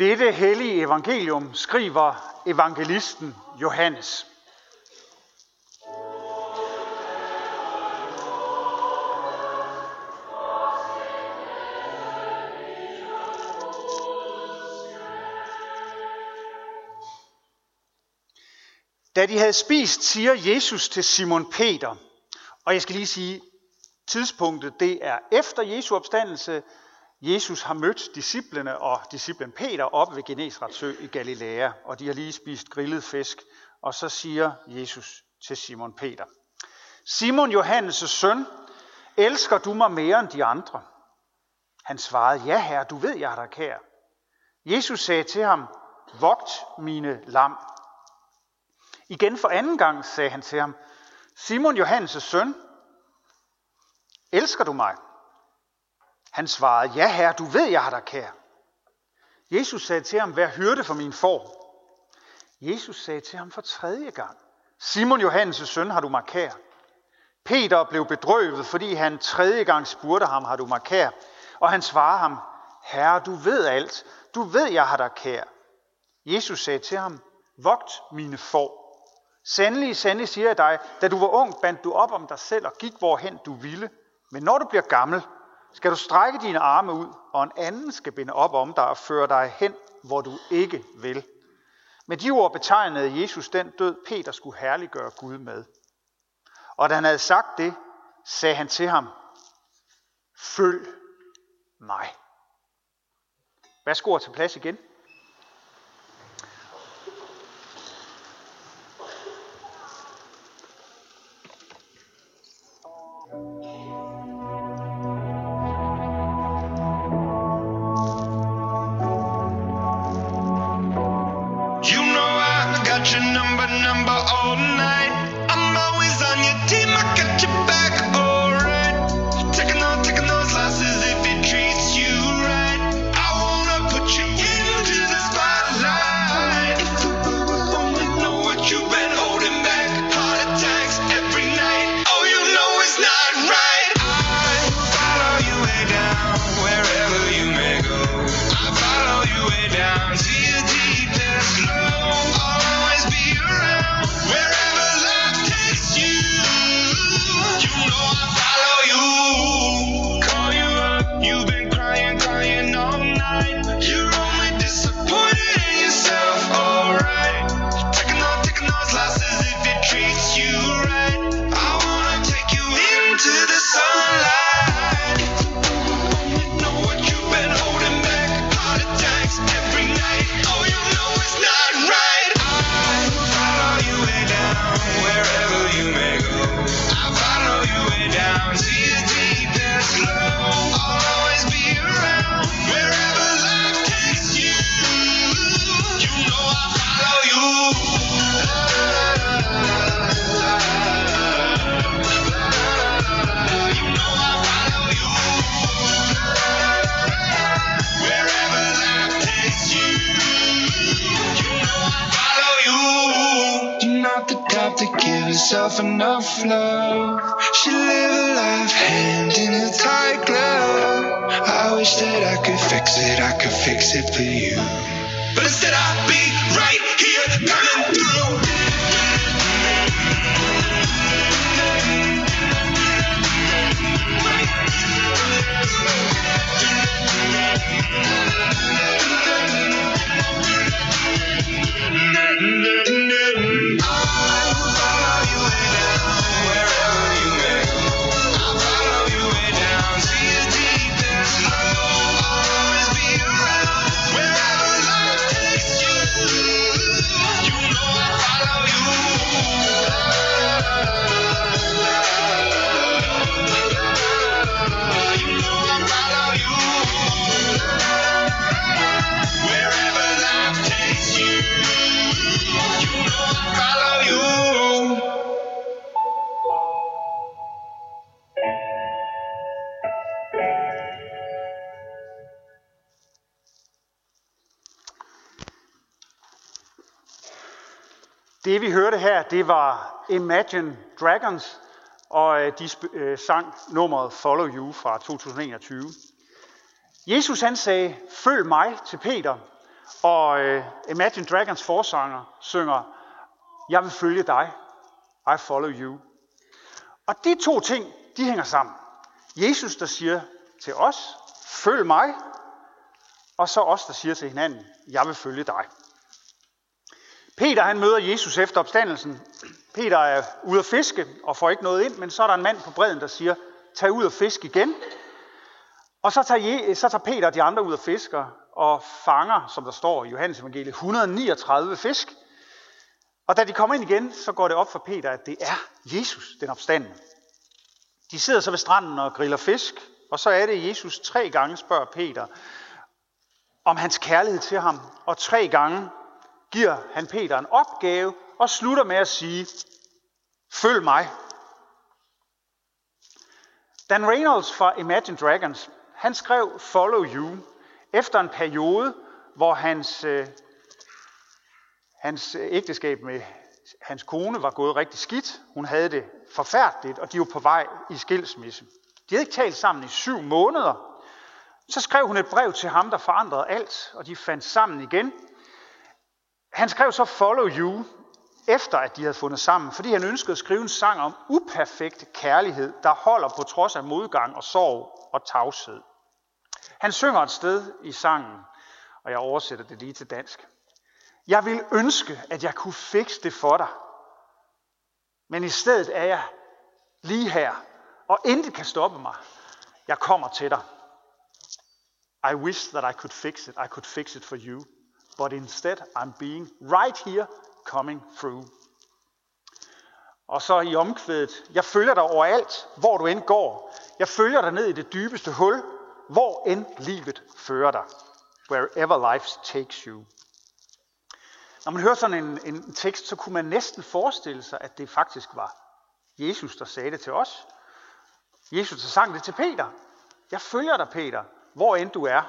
Dette hellige evangelium skriver evangelisten Johannes. Da de havde spist, siger Jesus til Simon Peter, og jeg skal lige sige, tidspunktet det er efter Jesu opstandelse. Jesus har mødt disciplene og disciplen Peter op ved Genesrets sø i Galilea, og de har lige spist grillet fisk. Og så siger Jesus til Simon Peter, Simon Johannes' søn, elsker du mig mere end de andre? Han svarede, ja herre, du ved, jeg er der kær. Jesus sagde til ham, vogt mine lam. Igen for anden gang sagde han til ham, Simon Johannes' søn, elsker du mig? Han svarede, ja herre, du ved, jeg har dig kær. Jesus sagde til ham, vær hyrde for min får. Jesus sagde til ham for tredje gang, Simon Johannes' søn, har du mig kær? Peter blev bedrøvet, fordi han tredje gang spurgte ham, har du mig kær? Og han svarede ham, Herre, du ved alt. Du ved, jeg har dig kær. Jesus sagde til ham, vogt mine får. Sandelig, sandelig siger jeg dig, da du var ung, bandt du op om dig selv og gik hvorhen du ville. Men når du bliver gammel, skal du strække dine arme ud, og en anden skal binde op om dig og føre dig hen, hvor du ikke vil. Med de ord betegnede Jesus den død, Peter skulle herliggøre Gud med. Og da han havde sagt det, sagde han til ham, følg mig. Værsgo til plads igen. Herself enough love. She live a life hand in a tight glove. I wish that I could fix it, I could fix it for you. But instead I'll be right here Det vi hørte her, det var Imagine Dragons, og øh, de øh, sang nummeret Follow You fra 2021. Jesus han sagde, følg mig til Peter, og øh, Imagine Dragons forsanger synger, jeg vil følge dig, I follow you. Og de to ting, de hænger sammen. Jesus, der siger til os, følg mig, og så os, der siger til hinanden, jeg vil følge dig. Peter han møder Jesus efter opstandelsen. Peter er ude at fiske og får ikke noget ind, men så er der en mand på bredden, der siger, tag ud og fisk igen. Og så tager, så tager Peter og de andre ud og fisker og fanger, som der står i Johannes evangeliet, 139 fisk. Og da de kommer ind igen, så går det op for Peter, at det er Jesus, den opstanden. De sidder så ved stranden og griller fisk, og så er det, Jesus tre gange spørger Peter om hans kærlighed til ham, og tre gange giver han Peter en opgave og slutter med at sige, følg mig. Dan Reynolds fra Imagine Dragons, han skrev Follow You efter en periode, hvor hans, øh, hans ægteskab med hans kone var gået rigtig skidt. Hun havde det forfærdeligt, og de var på vej i skilsmisse. De havde ikke talt sammen i syv måneder. Så skrev hun et brev til ham, der forandrede alt, og de fandt sammen igen. Han skrev så Follow You, efter at de havde fundet sammen, fordi han ønskede at skrive en sang om uperfekt kærlighed, der holder på trods af modgang og sorg og tavshed. Han synger et sted i sangen, og jeg oversætter det lige til dansk. Jeg vil ønske, at jeg kunne fikse det for dig. Men i stedet er jeg lige her, og intet kan stoppe mig. Jeg kommer til dig. I wish that I could fix it. I could fix it for you. But instead, I'm being right here, coming through. Og så i omkvædet, jeg følger dig overalt, hvor du end går. Jeg følger dig ned i det dybeste hul, hvor end livet fører dig. Wherever life takes you. Når man hører sådan en, en tekst, så kunne man næsten forestille sig, at det faktisk var Jesus, der sagde det til os. Jesus, der sang det til Peter. Jeg følger dig, Peter, hvor end du er.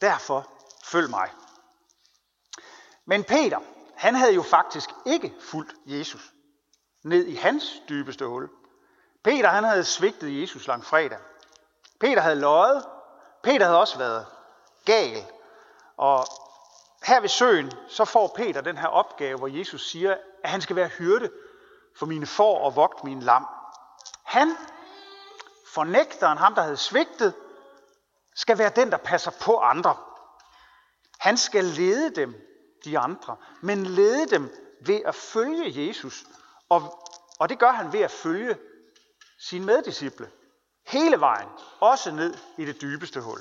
Derfor følg mig. Men Peter, han havde jo faktisk ikke fulgt Jesus ned i hans dybeste hul. Peter, han havde svigtet Jesus lang fredag. Peter havde løjet. Peter havde også været gal. Og her ved søen, så får Peter den her opgave, hvor Jesus siger, at han skal være hyrde for mine får og vogt mine lam. Han, fornægteren, ham der havde svigtet, skal være den, der passer på andre. Han skal lede dem, de andre, men lede dem ved at følge Jesus. Og, og det gør han ved at følge sine meddisciple. Hele vejen, også ned i det dybeste hul.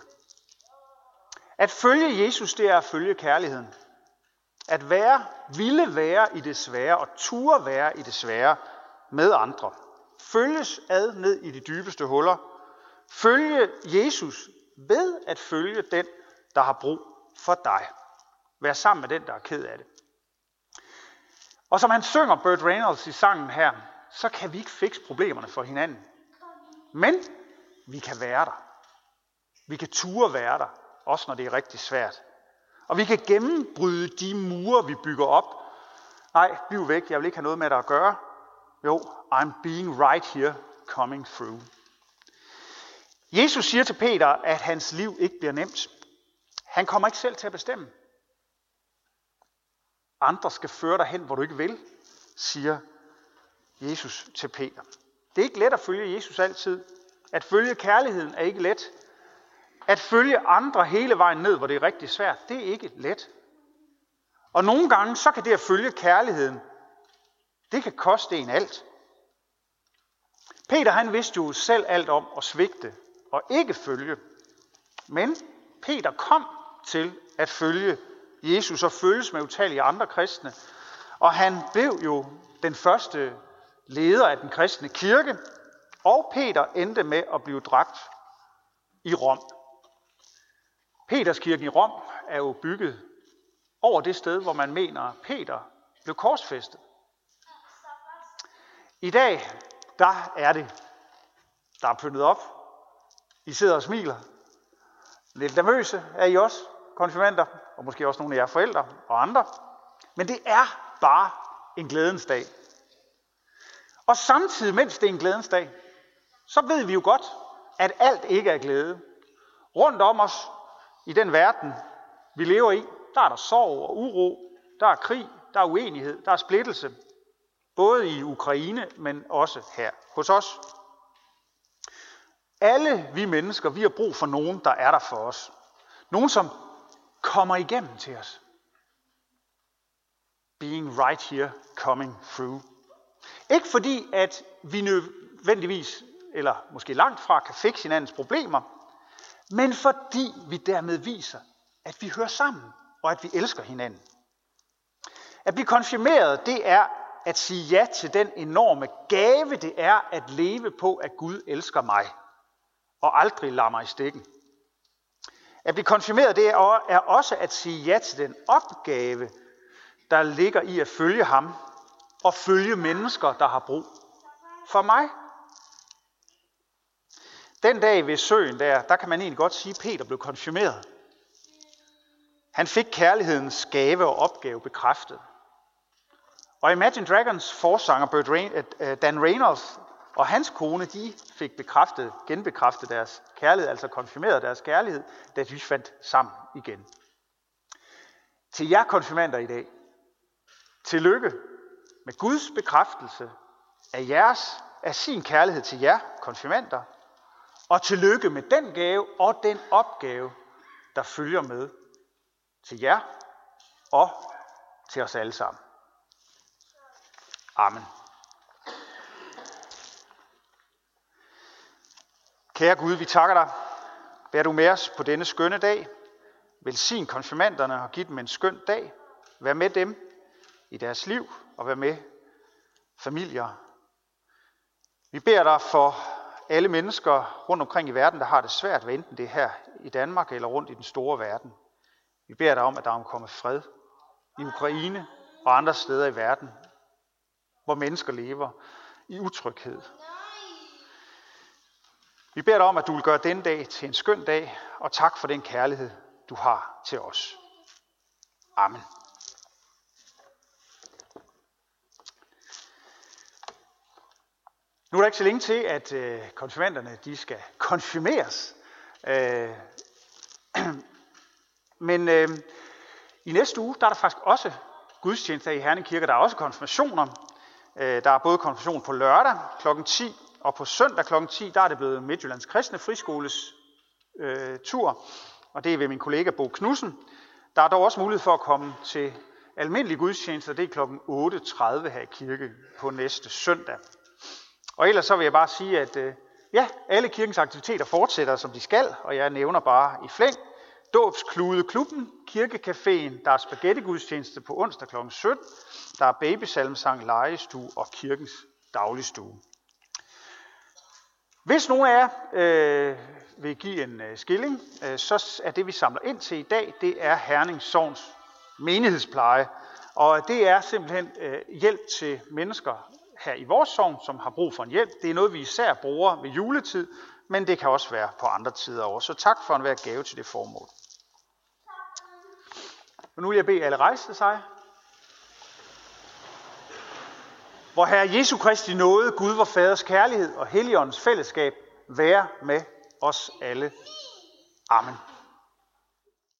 At følge Jesus, det er at følge kærligheden. At være, ville være i det svære og ture være i det svære med andre. Følges ad ned i de dybeste huller. Følge Jesus ved at følge den, der har brug for dig. Vær sammen med den, der er ked af det. Og som han synger Burt Reynolds i sangen her, så kan vi ikke fikse problemerne for hinanden. Men vi kan være der. Vi kan ture være der, også når det er rigtig svært. Og vi kan gennembryde de mure, vi bygger op. Nej, bliv væk, jeg vil ikke have noget med dig at gøre. Jo, I'm being right here, coming through. Jesus siger til Peter, at hans liv ikke bliver nemt. Han kommer ikke selv til at bestemme. Andre skal føre dig hen, hvor du ikke vil, siger Jesus til Peter. Det er ikke let at følge Jesus altid. At følge kærligheden er ikke let. At følge andre hele vejen ned, hvor det er rigtig svært, det er ikke let. Og nogle gange, så kan det at følge kærligheden, det kan koste en alt. Peter han vidste jo selv alt om at svigte og ikke følge. Men Peter kom til at følge Jesus og følges med utallige andre kristne. Og han blev jo den første leder af den kristne kirke, og Peter endte med at blive dræbt i Rom. Peterskirken i Rom er jo bygget over det sted, hvor man mener, Peter blev korsfæstet. I dag, der er det, der er pyntet op. I sidder og smiler. Lidt nervøse er I også, konfirmander, og måske også nogle af jer forældre og andre. Men det er bare en glædens dag. Og samtidig, mens det er en glædens dag, så ved vi jo godt, at alt ikke er glæde. Rundt om os, i den verden, vi lever i, der er der sorg og uro, der er krig, der er uenighed, der er splittelse. Både i Ukraine, men også her hos os. Alle vi mennesker, vi har brug for nogen, der er der for os. Nogen, som kommer igennem til os. Being right here, coming through. Ikke fordi, at vi nødvendigvis, eller måske langt fra, kan fikse hinandens problemer, men fordi vi dermed viser, at vi hører sammen, og at vi elsker hinanden. At blive konfirmeret, det er at sige ja til den enorme gave, det er at leve på, at Gud elsker mig, og aldrig lader mig i stikken. At blive konfirmeret, det er også at sige ja til den opgave, der ligger i at følge ham, og følge mennesker, der har brug for mig. Den dag ved søen der, der kan man egentlig godt sige, at Peter blev konfirmeret. Han fik kærlighedens gave og opgave bekræftet. Og Imagine Dragons forsanger øh, Dan Reynolds og hans kone, de fik bekræftet, genbekræftet deres kærlighed, altså konfirmeret deres kærlighed, da de fandt sammen igen. Til jer konfirmander i dag, tillykke med Guds bekræftelse af, jeres, af sin kærlighed til jer konfirmander, og tillykke med den gave og den opgave, der følger med til jer og til os alle sammen. Amen. Kære Gud, vi takker dig. Vær du med os på denne skønne dag. Velsign konfirmanderne og giv dem en skøn dag. Vær med dem i deres liv og vær med familier. Vi beder dig for alle mennesker rundt omkring i verden, der har det svært, hvad enten det er her i Danmark eller rundt i den store verden. Vi beder dig om, at der omkommer fred i Ukraine og andre steder i verden, hvor mennesker lever i utryghed. Vi beder dig om, at du vil gøre den dag til en skøn dag, og tak for den kærlighed, du har til os. Amen. Nu er der ikke så længe til, at øh, konfirmanderne de skal konfirmeres. Øh, men øh, i næste uge, der er der faktisk også gudstjenester i Herning Kirke. Der er også konfirmationer. Øh, der er både konfirmation på lørdag kl. 10, og på søndag kl. 10, der er det blevet Midtjyllands Kristne Friskoles øh, tur. Og det er ved min kollega Bo Knudsen. Der er dog også mulighed for at komme til almindelige gudstjenester. Det er kl. 8.30 her i kirke på næste søndag. Og ellers så vil jeg bare sige, at øh, ja, alle kirkens aktiviteter fortsætter, som de skal, og jeg nævner bare i flæng. Dåbsklude Klubben, Kirkecaféen, der er spaghettigudstjeneste på onsdag kl. 17, der er babysalmsang, legestue og kirkens dagligstue. Hvis nogen af jer øh, vil give en øh, skilling, øh, så er det, vi samler ind til i dag, det er Herning Sovns menighedspleje. Og det er simpelthen øh, hjælp til mennesker, her i vores sovn, som har brug for en hjælp. Det er noget, vi især bruger ved juletid, men det kan også være på andre tider også. Så tak for enhver gave til det formål. Og nu vil jeg bede alle rejse sig. Hvor Herre Jesu Kristi nåde, Gud vor Faders kærlighed og Helligåndens fællesskab være med os alle. Amen.